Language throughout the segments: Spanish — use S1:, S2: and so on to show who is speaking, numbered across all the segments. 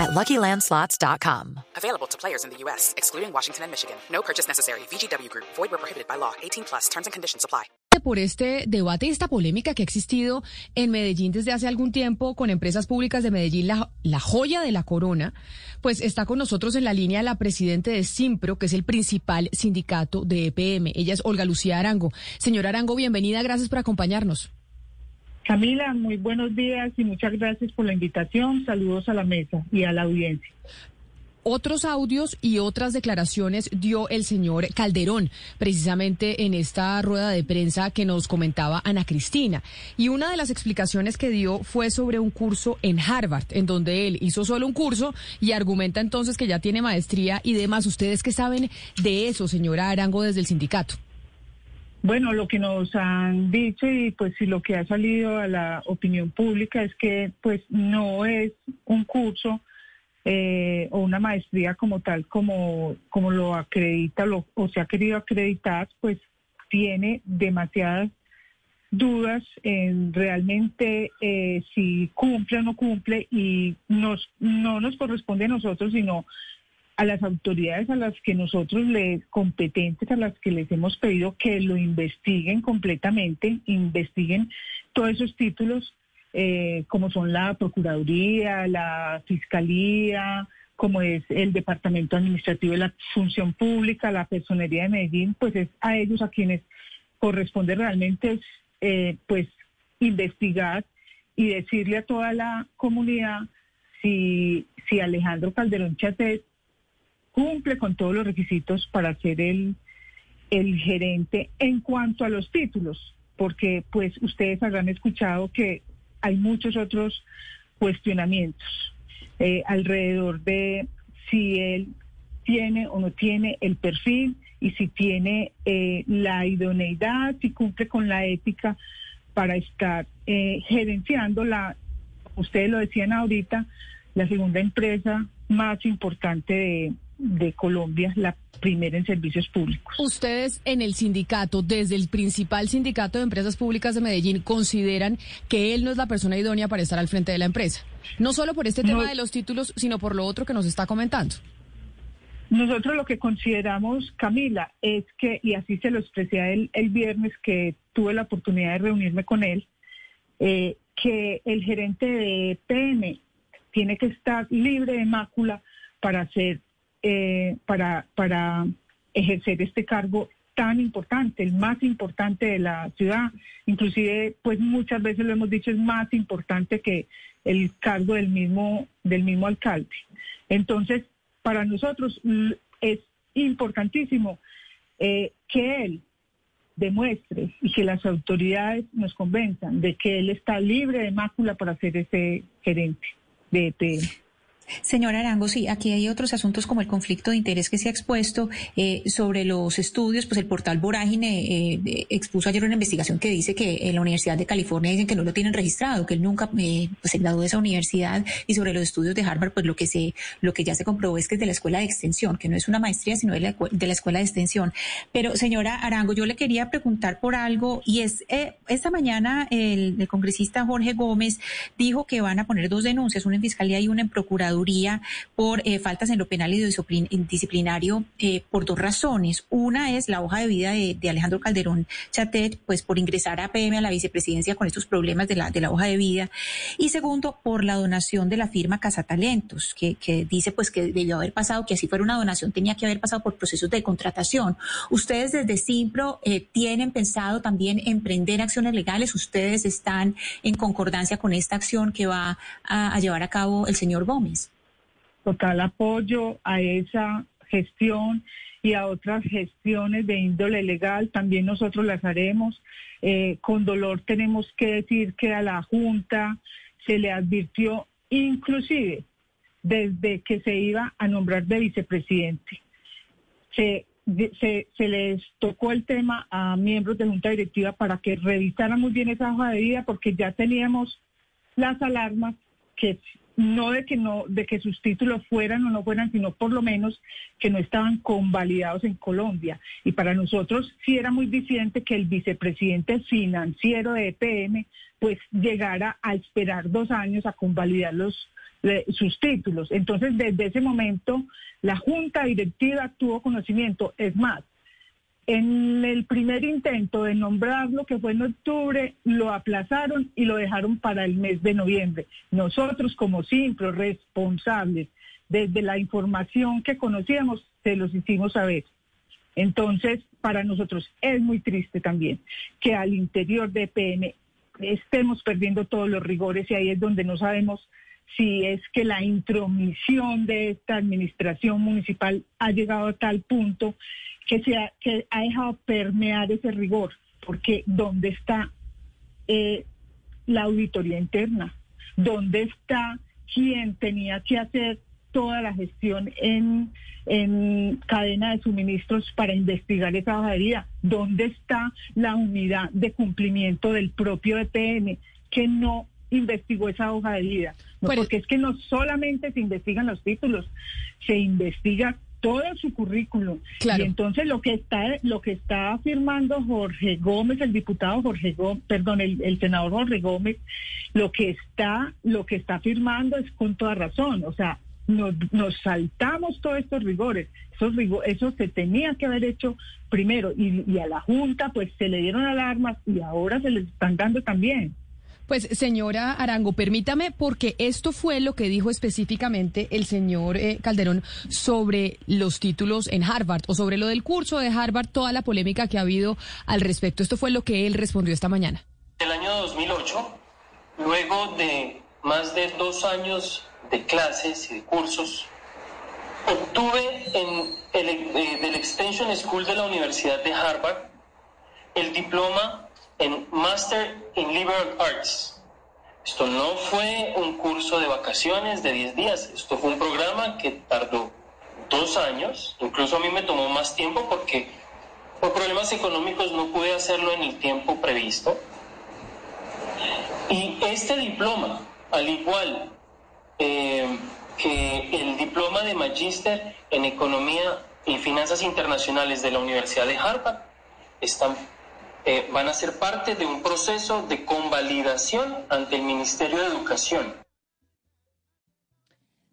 S1: at LuckyLandSlots.com.
S2: Available to players in the U.S., excluding Washington and Michigan. No purchase necessary. VGW Group. Void where prohibited by law. 18 plus. Terms and conditions apply.
S3: por este debate y esta polémica que ha existido en Medellín desde hace algún tiempo con empresas públicas de Medellín, la, la, joya de la corona, pues está con nosotros en la línea la presidente de Simpro, que es el principal sindicato de EPM. Ella es Olga Lucía Arango. Señora Arango, bienvenida, gracias por acompañarnos.
S4: Camila, muy buenos días y muchas gracias por la invitación. Saludos a la mesa y a la audiencia.
S3: Otros audios y otras declaraciones dio el señor Calderón, precisamente en esta rueda de prensa que nos comentaba Ana Cristina. Y una de las explicaciones que dio fue sobre un curso en Harvard, en donde él hizo solo un curso y argumenta entonces que ya tiene maestría y demás. ¿Ustedes qué saben de eso, señora Arango, desde el sindicato?
S4: Bueno, lo que nos han dicho y pues si lo que ha salido a la opinión pública es que pues no es un curso eh, o una maestría como tal, como, como lo acredita lo, o se ha querido acreditar, pues tiene demasiadas dudas en realmente eh, si cumple o no cumple y nos, no nos corresponde a nosotros, sino a las autoridades a las que nosotros les competentes, a las que les hemos pedido que lo investiguen completamente, investiguen todos esos títulos eh, como son la Procuraduría, la Fiscalía, como es el Departamento Administrativo de la Función Pública, la Personería de Medellín, pues es a ellos a quienes corresponde realmente eh, pues investigar y decirle a toda la comunidad si, si Alejandro Calderón Chatet cumple con todos los requisitos para ser el, el gerente en cuanto a los títulos, porque pues ustedes habrán escuchado que hay muchos otros cuestionamientos eh, alrededor de si él tiene o no tiene el perfil y si tiene eh, la idoneidad, si cumple con la ética para estar eh, gerenciando la, ustedes lo decían ahorita, la segunda empresa más importante de, de Colombia, la primera en servicios públicos.
S3: Ustedes en el sindicato, desde el principal sindicato de empresas públicas de Medellín, consideran que él no es la persona idónea para estar al frente de la empresa. No solo por este tema de los títulos, sino por lo otro que nos está comentando.
S4: Nosotros lo que consideramos, Camila, es que, y así se lo expresé el, el viernes que tuve la oportunidad de reunirme con él, eh, que el gerente de PM tiene que estar libre de mácula para hacer eh, para, para ejercer este cargo tan importante, el más importante de la ciudad. Inclusive, pues muchas veces lo hemos dicho, es más importante que el cargo del mismo, del mismo alcalde. Entonces, para nosotros es importantísimo eh, que él demuestre y que las autoridades nos convenzan de que él está libre de mácula para ser ese gerente de EPM.
S5: Señora Arango, sí, aquí hay otros asuntos como el conflicto de interés que se ha expuesto eh, sobre los estudios. Pues el portal Vorágine eh, expuso ayer una investigación que dice que en la Universidad de California dicen que no lo tienen registrado, que él nunca eh, pues, se graduó de esa universidad y sobre los estudios de Harvard, pues lo que se, lo que ya se comprobó es que es de la escuela de extensión, que no es una maestría, sino de la, de la escuela de extensión. Pero señora Arango, yo le quería preguntar por algo y es esta mañana el, el congresista Jorge Gómez dijo que van a poner dos denuncias, una en fiscalía y una en procuraduría por eh, faltas en lo penal y disciplinario eh, por dos razones. Una es la hoja de vida de, Alejandro Calderón Chatet, pues por ingresar a PM a la vicepresidencia con estos problemas de la, de la hoja de vida. Y segundo, por la donación de la firma Casatalentos, que, que dice pues que debió haber pasado, que así fuera una donación, tenía que haber pasado por procesos de contratación. Ustedes desde Simpro eh, tienen pensado también emprender acciones legales. Ustedes están en concordancia con esta acción que va a llevar a cabo el señor Gómez
S4: total apoyo a esa gestión y a otras gestiones de índole legal, también nosotros las haremos. Eh, con dolor tenemos que decir que a la Junta se le advirtió inclusive desde que se iba a nombrar de vicepresidente. Se se, se, les tocó el tema a miembros de junta directiva para que revisaran muy bien esa hoja de vida porque ya teníamos las alarmas que no de que no de que sus títulos fueran o no fueran, sino por lo menos que no estaban convalidados en Colombia. Y para nosotros sí era muy diciente que el vicepresidente financiero de EPM pues llegara a esperar dos años a convalidar los sus títulos. Entonces, desde ese momento, la Junta Directiva tuvo conocimiento. Es más, en el primer intento de nombrarlo, que fue en octubre, lo aplazaron y lo dejaron para el mes de noviembre. Nosotros, como simples responsables, desde la información que conocíamos, se los hicimos saber. Entonces, para nosotros es muy triste también que al interior de PM estemos perdiendo todos los rigores y ahí es donde no sabemos si es que la intromisión de esta administración municipal ha llegado a tal punto que, se ha, que ha dejado permear ese rigor, porque ¿dónde está eh, la auditoría interna? ¿Dónde está quien tenía que hacer toda la gestión en, en cadena de suministros para investigar esa bajaría? ¿Dónde está la unidad de cumplimiento del propio EPM que no investigó esa hoja de vida? porque es que no solamente se investigan los títulos, se investiga todo su currículum. Y entonces lo que está lo que está afirmando Jorge Gómez, el diputado Jorge Gómez, perdón, el, senador Jorge Gómez, lo que está lo que está afirmando es con toda razón, o sea, nos, nos saltamos todos estos rigores. Esos rigor, eso se tenía que haber hecho primero y, y a la Junta pues se le dieron alarmas y ahora se les están dando también.
S3: Pues señora Arango, permítame, porque esto fue lo que dijo específicamente el señor eh, Calderón sobre los títulos en Harvard o sobre lo del curso de Harvard, toda la polémica que ha habido al respecto. Esto fue lo que él respondió esta mañana.
S6: El año 2008, luego de más de dos años de clases y de cursos, obtuve en el, eh, del Extension School de la Universidad de Harvard el diploma en Master in Liberal Arts. Esto no fue un curso de vacaciones de 10 días, esto fue un programa que tardó dos años, incluso a mí me tomó más tiempo porque por problemas económicos no pude hacerlo en el tiempo previsto. Y este diploma, al igual eh, que el diploma de Magíster en Economía y Finanzas Internacionales de la Universidad de Harvard, están eh, van a ser parte de un proceso de convalidación ante el Ministerio de Educación.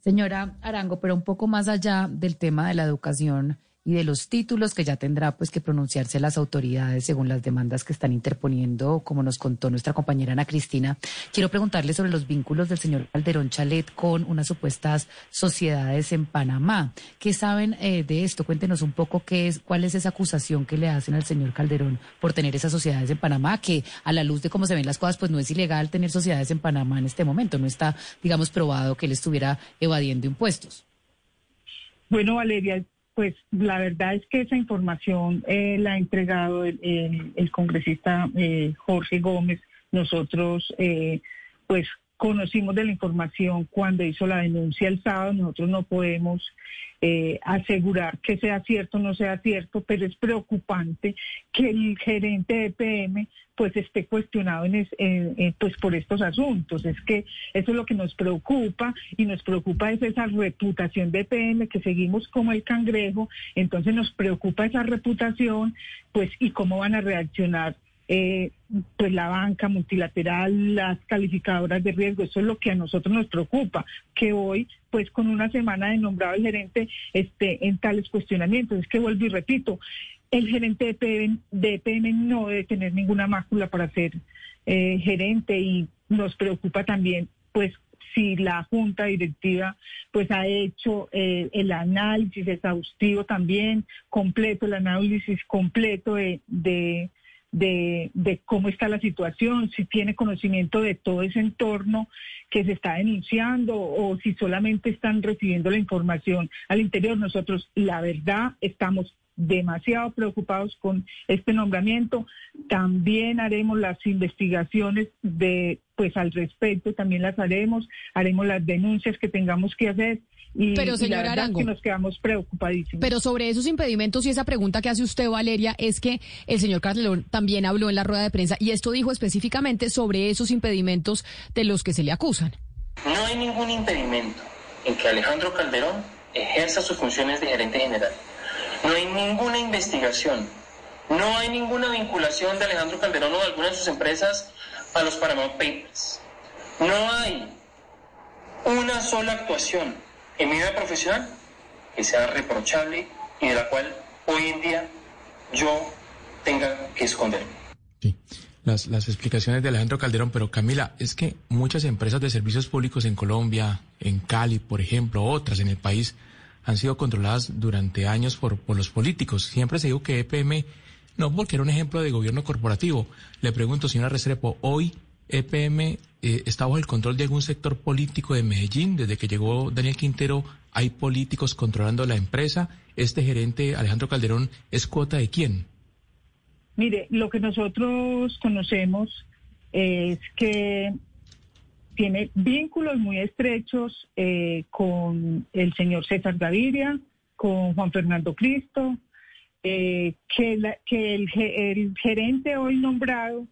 S7: Señora Arango, pero un poco más allá del tema de la educación, y de los títulos que ya tendrá pues que pronunciarse las autoridades según las demandas que están interponiendo, como nos contó nuestra compañera Ana Cristina. Quiero preguntarle sobre los vínculos del señor Calderón Chalet con unas supuestas sociedades en Panamá. ¿Qué saben eh, de esto? Cuéntenos un poco qué es, cuál es esa acusación que le hacen al señor Calderón por tener esas sociedades en Panamá, que a la luz de cómo se ven las cosas, pues no es ilegal tener sociedades en Panamá en este momento. No está, digamos, probado que él estuviera evadiendo impuestos.
S4: Bueno, Valeria, pues la verdad es que esa información eh, la ha entregado el, congresista eh, Jorge Gómez. Nosotros, eh, pues conocimos de la información cuando hizo la denuncia el sábado. Nosotros no podemos eh, asegurar que sea cierto o no sea cierto, pero es preocupante que el gerente de PM pues esté cuestionado en pues por estos asuntos. Es que eso es lo que nos preocupa y nos preocupa es esa reputación de PM que seguimos como el cangrejo, entonces nos preocupa esa reputación pues y cómo van a reaccionar eh, pues la banca multilateral, las calificadoras de riesgo, eso es lo que a nosotros nos preocupa, que hoy, pues con una semana de nombrado el gerente, esté en tales cuestionamientos. Es que vuelvo y repito, el gerente de PM, de no debe tener ninguna mácula para ser eh, gerente y nos preocupa también, pues si la junta directiva pues ha hecho eh, el análisis exhaustivo también completo el análisis completo de, de, de, cómo está la situación, si tiene conocimiento de todo ese entorno que se está denunciando o si solamente están recibiendo la información al interior. Nosotros, la verdad, estamos demasiado preocupados con este nombramiento. También haremos las investigaciones de, pues al respecto, también las haremos, haremos las denuncias que tengamos que hacer Y,
S3: Pero,
S4: y es
S3: Arango.
S4: que nos quedamos preocupadísimos.
S3: Pero sobre esos impedimentos y esa pregunta que hace usted, Valeria, es que el señor Calderón también habló en la rueda de prensa y esto dijo específicamente sobre esos impedimentos de los que se le acusan.
S6: No hay ningún impedimento en que Alejandro Calderón ejerza sus funciones de gerente general. No hay ninguna investigación, no hay ninguna vinculación de Alejandro Calderón o de alguna de sus empresas a los Paramount Papers. No hay una sola actuación en mi vida profesional que sea reprochable y de la cual hoy en día yo tenga que esconderme.
S8: Sí, las, las explicaciones de Alejandro Calderón, pero Camila, es que muchas empresas de servicios públicos en Colombia, en Cali, por ejemplo, otras en el país, han sido controladas durante años por, por los políticos. Siempre se dijo que EPM, no porque era un ejemplo de gobierno corporativo. Le pregunto, señora Restrepo, hoy EPM eh, está bajo el control de algún sector político de Medellín. Desde que llegó Daniel Quintero, hay políticos controlando la empresa. Este gerente, Alejandro Calderón, ¿es cuota de quién?
S4: Mire, lo que nosotros conocemos es que tiene vínculos muy estrechos eh, con el señor César Gaviria, con Juan Fernando Cristo, eh, que, la- que el, el gerente hoy nombrado,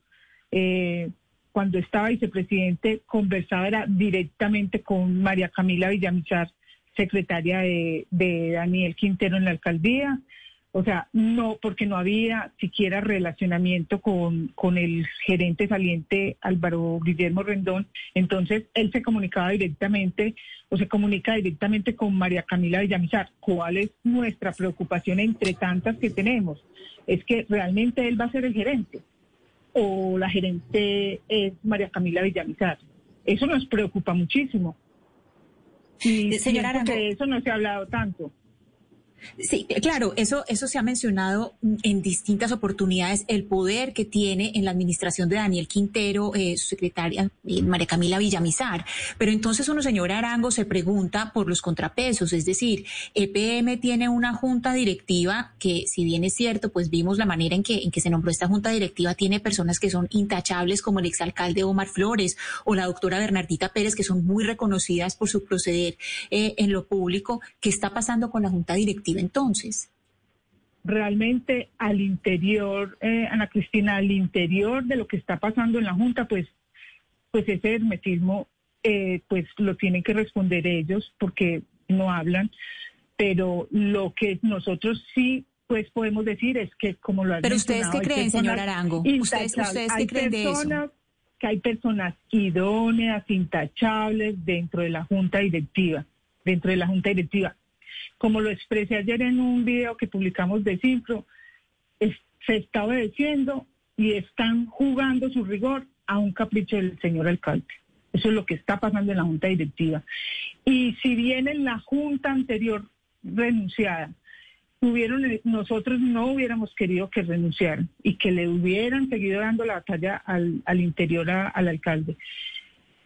S4: eh, cuando estaba vicepresidente, conversaba directamente con María Camila Villamizar, secretaria de, de Daniel Quintero en la alcaldía. O sea, no, porque no había siquiera relacionamiento con, con el gerente saliente Álvaro Guillermo Rendón. Entonces, él se comunicaba directamente o se comunica directamente con María Camila Villamizar. ¿Cuál es nuestra preocupación entre tantas que tenemos? Es que realmente él va a ser el gerente o la gerente es María Camila Villamizar. Eso nos preocupa muchísimo. Y
S5: Eh, señora
S4: que de eso no se ha hablado tanto.
S5: Sí, claro, eso, eso se ha mencionado en distintas oportunidades, el poder que tiene en la administración de Daniel Quintero, eh, su secretaria eh, María Camila Villamizar. Pero entonces uno, señora Arango, se pregunta por los contrapesos, es decir, EPM tiene una junta directiva que, si bien es cierto, pues vimos la manera en que, en que se nombró esta junta directiva, tiene personas que son intachables como el exalcalde Omar Flores o la doctora Bernardita Pérez, que son muy reconocidas por su proceder eh, en lo público. ¿Qué está pasando con la junta directiva entonces?
S4: realmente al interior, eh, Ana Cristina, al interior de lo que está pasando en la Junta, pues, pues ese hermetismo, eh, pues lo tienen que responder ellos porque no hablan, pero lo que nosotros sí pues podemos decir es que como lo han
S5: Pero ustedes qué creen, señor Arango? ¿Ustedes- ustedes qué
S4: Hay
S5: creen de eso?
S4: personas que hay personas idóneas, intachables dentro de la junta directiva, dentro de la junta directiva. Como lo expresé ayer en un video que publicamos de Cifro, se está obedeciendo y están jugando su rigor a un capricho del señor alcalde. Eso es lo que está pasando en la junta directiva. Y si bien en la junta anterior renunciada, nosotros no hubiéramos querido que renunciaran y que le hubieran seguido dando la batalla al, interior al alcalde.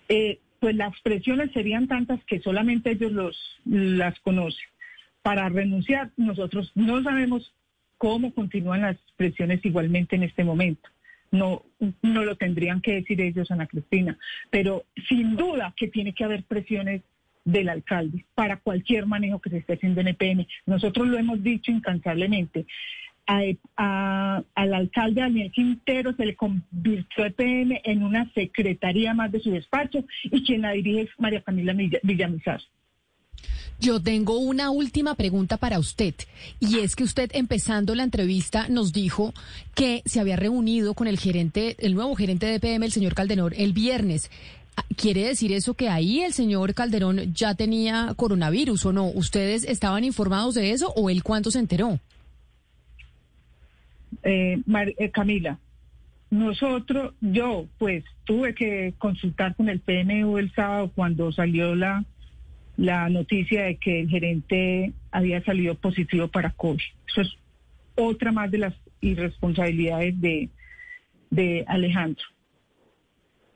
S4: Eh, pues las presiones serían tantas que solamente ellos los, las conocen. Para renunciar, nosotros no sabemos cómo continúan las presiones igualmente en este momento. No, no lo tendrían que decir ellos, Ana Cristina, pero sin duda que tiene que haber presiones del alcalde para cualquier manejo que se esté haciendo en EPM. Nosotros lo hemos dicho incansablemente. Al alcalde Daniel Quintero se le convirtió EPM en una secretaría más de su despacho y quien la dirige es María Camila Villa- Villamizar.
S3: Yo tengo una última pregunta para usted y es que usted empezando la entrevista nos dijo que se había reunido con el gerente, el nuevo gerente de PM, el señor Calderón, el viernes. Ah, ¿Quiere decir eso que ahí el señor Calderón ya tenía coronavirus o no? ¿Ustedes estaban informados de eso o él cuándo se enteró?
S4: Eh, Mar- eh, Camila, nosotros, yo pues tuve que consultar con el PNU el sábado cuando salió la, la noticia de que el gerente había salido positivo para COVID. Eso es otra más de las irresponsabilidades de, de Alejandro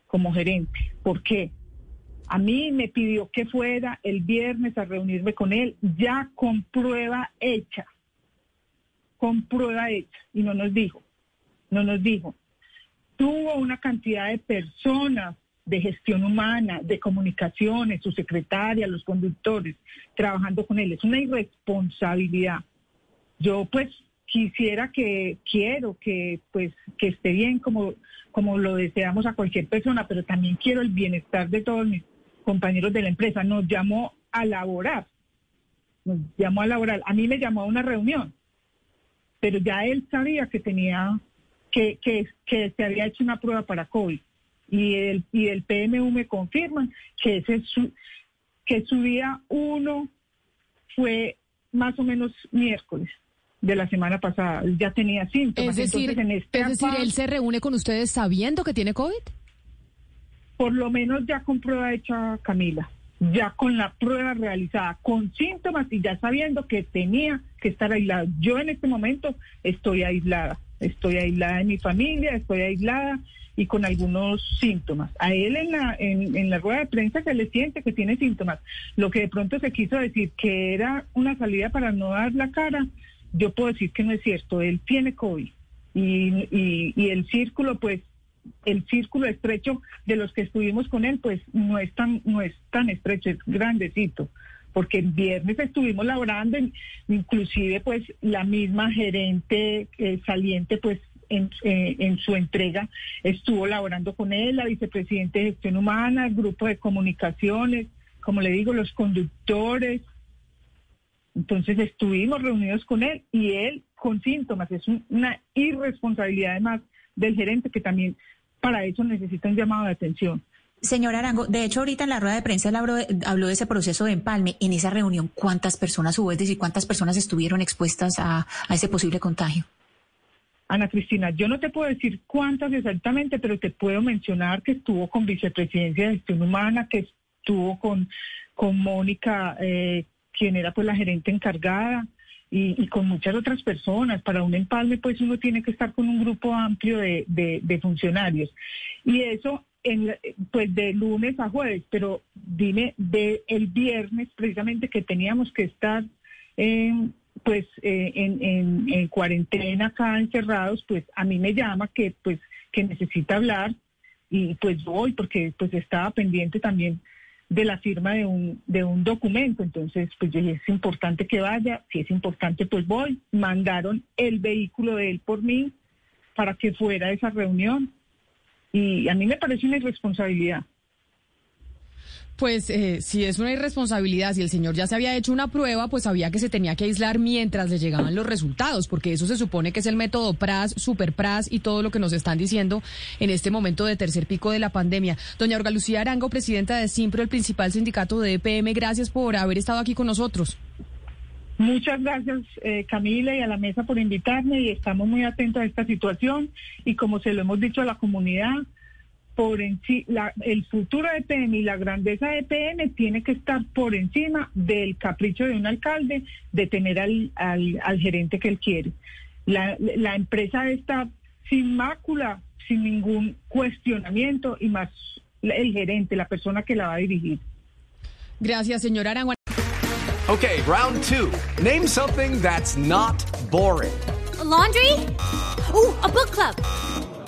S4: como gerente. ¿Por qué? A mí me pidió que fuera el viernes a reunirme con él ya con prueba hecha con prueba hecha y no nos dijo, no nos dijo. Tuvo una cantidad de personas de gestión humana, de comunicaciones, su secretaria, los conductores, trabajando con él. Es una irresponsabilidad. Yo pues quisiera que, quiero que pues que esté bien como, como lo deseamos a cualquier persona, pero también quiero el bienestar de todos mis compañeros de la empresa. Nos llamó a laborar, nos llamó a laborar. A mí me llamó a una reunión, pero ya él sabía que tenía, que, que, que se había hecho una prueba para COVID y el, y el PMU me confirman que ese su, que su día uno fue más o menos miércoles de la semana pasada. Ya tenía síntomas.
S3: Es decir,
S4: en este
S3: es decir, él se reúne con ustedes sabiendo que tiene COVID.
S4: Por lo menos ya con prueba hecha Camila, ya con la prueba realizada, con síntomas y ya sabiendo que tenía que estar aislado. Yo en este momento estoy aislada, estoy aislada de mi familia, estoy aislada y con algunos síntomas. A él en la, en, la rueda de prensa se le siente que tiene síntomas. Lo que de pronto se quiso decir que era una salida para no dar la cara, yo puedo decir que no es cierto. Él tiene COVID y, y, y el círculo, pues, el círculo estrecho de los que estuvimos con él, pues no es tan, no es tan estrecho, es grandecito porque el viernes estuvimos laborando, inclusive pues la misma gerente eh, saliente pues eh, en, su entrega estuvo laborando con él, la vicepresidenta de gestión humana, el grupo de comunicaciones, como le digo, los conductores. Entonces estuvimos reunidos con él y él con síntomas. Es una irresponsabilidad además del gerente que también para eso necesita un llamado de atención.
S5: Señor Arango, de hecho ahorita en la rueda de prensa habló, habló, de ese proceso de empalme. En esa reunión, ¿cuántas personas hubo? Es decir, ¿cuántas personas estuvieron expuestas a ese posible contagio?
S4: Ana Cristina, yo no te puedo decir cuántas exactamente, pero te puedo mencionar que estuvo con Vicepresidencia de Gestión Humana, que estuvo con, con Mónica, eh, quien era pues la gerente encargada, y, con muchas otras personas. Para un empalme, pues uno tiene que estar con un grupo amplio de, de, funcionarios. Y eso, en, pues de lunes a jueves, pero dime, de el viernes precisamente que teníamos que estar en pues eh, en, en, cuarentena acá encerrados, pues a mí me llama que pues que necesita hablar y pues voy porque pues estaba pendiente también de la firma de un, de un documento. Entonces, pues yo es importante que vaya, si es importante, pues voy. Mandaron el vehículo de él por mí para que fuera a esa reunión. Y a mí me parece una irresponsabilidad.
S3: Pues eh, si es una irresponsabilidad, si el señor ya se había hecho una prueba, pues sabía que se tenía que aislar mientras le llegaban los resultados, porque eso se supone que es el método PRAS, Super PRAS y todo lo que nos están diciendo en este momento de tercer pico de la pandemia. Doña Olga Lucía Arango, presidenta de Simpro, el principal sindicato de EPM, gracias por haber estado aquí con nosotros.
S4: Muchas gracias, eh, Camila, y a la mesa por invitarme y estamos muy atentos a esta situación y como se lo hemos dicho a la comunidad, por la, el futuro de EPM y la grandeza de EPM tiene que estar por encima del capricho de un alcalde de tener al, al, gerente que él quiere. La, la empresa está sin mácula, sin ningún cuestionamiento y más el gerente, la persona que la va a dirigir.
S3: Gracias, señora Aranguan.
S9: Okay, round two. Name something that's not boring.
S10: laundry? Uh, a book club.